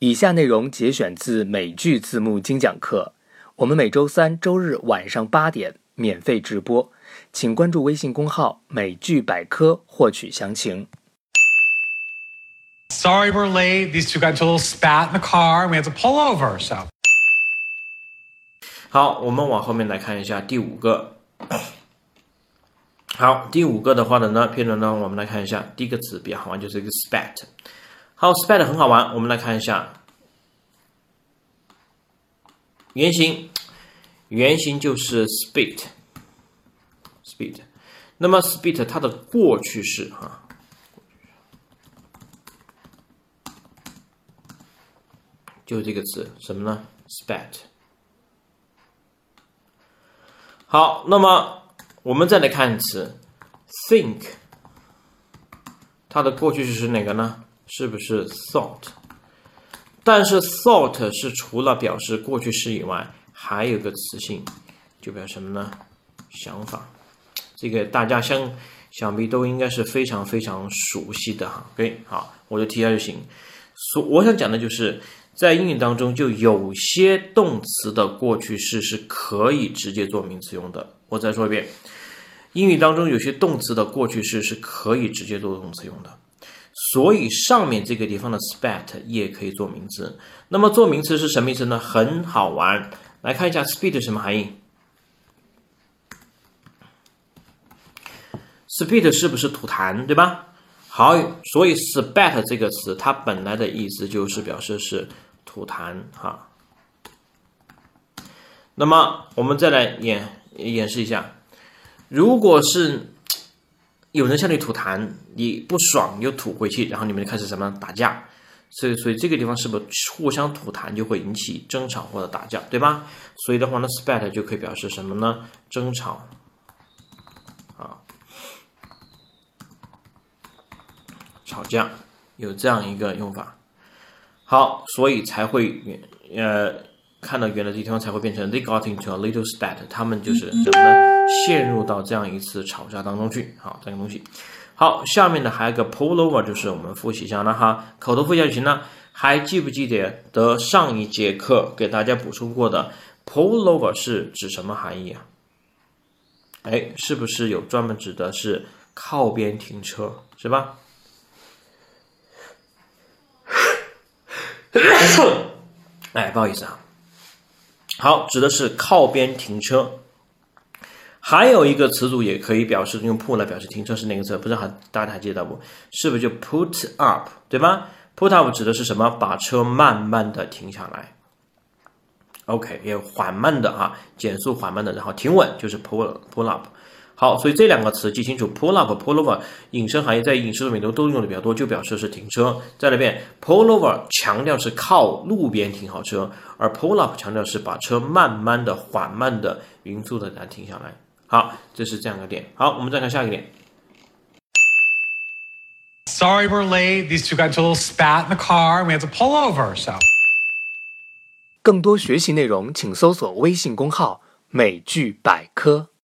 以下内容节选自美剧字幕精讲课，我们每周三、周日晚上八点免费直播，请关注微信公号“美剧百科”获取详情。Sorry we're late. These two got into a little spat in the car and we had to pull over. So 好，我们往后面来看一下第五个。好，第五个的话的呢，片段呢，我们来看一下第一个词比较好玩，就是一个 spat。好，spat 很好玩，我们来看一下原型，原型就是 spit，spit。那么 spit 它的过去式哈，就这个词什么呢？spat。好，那么我们再来看词 think，它的过去式是哪个呢？是不是 thought？但是 thought 是除了表示过去式以外，还有个词性，就表示什么呢？想法。这个大家相想必都应该是非常非常熟悉的哈。OK，好，我就提一下就行。所我想讲的就是，在英语当中，就有些动词的过去式是可以直接做名词用的。我再说一遍，英语当中有些动词的过去式是可以直接做动词用的。所以上面这个地方的 spat 也可以做名词。那么做名词是什么意思呢？很好玩，来看一下 spit 什么含义。spit 是不是吐痰，对吧？好，所以 spat 这个词它本来的意思就是表示是吐痰哈。那么我们再来演演示一下，如果是有人向你吐痰，你不爽，你就吐回去，然后你们就开始什么打架，所以所以这个地方是不是互相吐痰就会引起争吵或者打架，对吧？所以的话呢，spat 就可以表示什么呢？争吵啊，吵架有这样一个用法。好，所以才会呃看到原来的地方才会变成 they got into a little spat，他们就是怎么呢？陷入到这样一次吵架当中去。好，这个东西。好，下面呢还有一个 pull over，就是我们复习一下了哈，口头复习就行了。还记不记得得上一节课给大家补充过的 pull over 是指什么含义啊？哎，是不是有专门指的是靠边停车，是吧？哎，不好意思啊。好，指的是靠边停车。还有一个词组也可以表示用 pull 来表示停车是哪个词？不知道还大家还记得不？是不是就 put up 对吗？put up 指的是什么？把车慢慢的停下来。OK，也缓慢的啊，减速缓慢的，然后停稳就是 pull pull up。好，所以这两个词记清楚，pull up、pull over，引申含义在影视作品中都用的比较多，就表示是停车。再来一遍，pull over 强调是靠路边停好车，而 pull up 强调是把车慢慢的、缓慢的、匀速的给它停下来。好，这是这样一个点。好，我们再看下一个点。sorry we're late. These two got into a little spat in the car and we had to pull over. So 更多学习内容，请搜索微信公号“美剧百科”。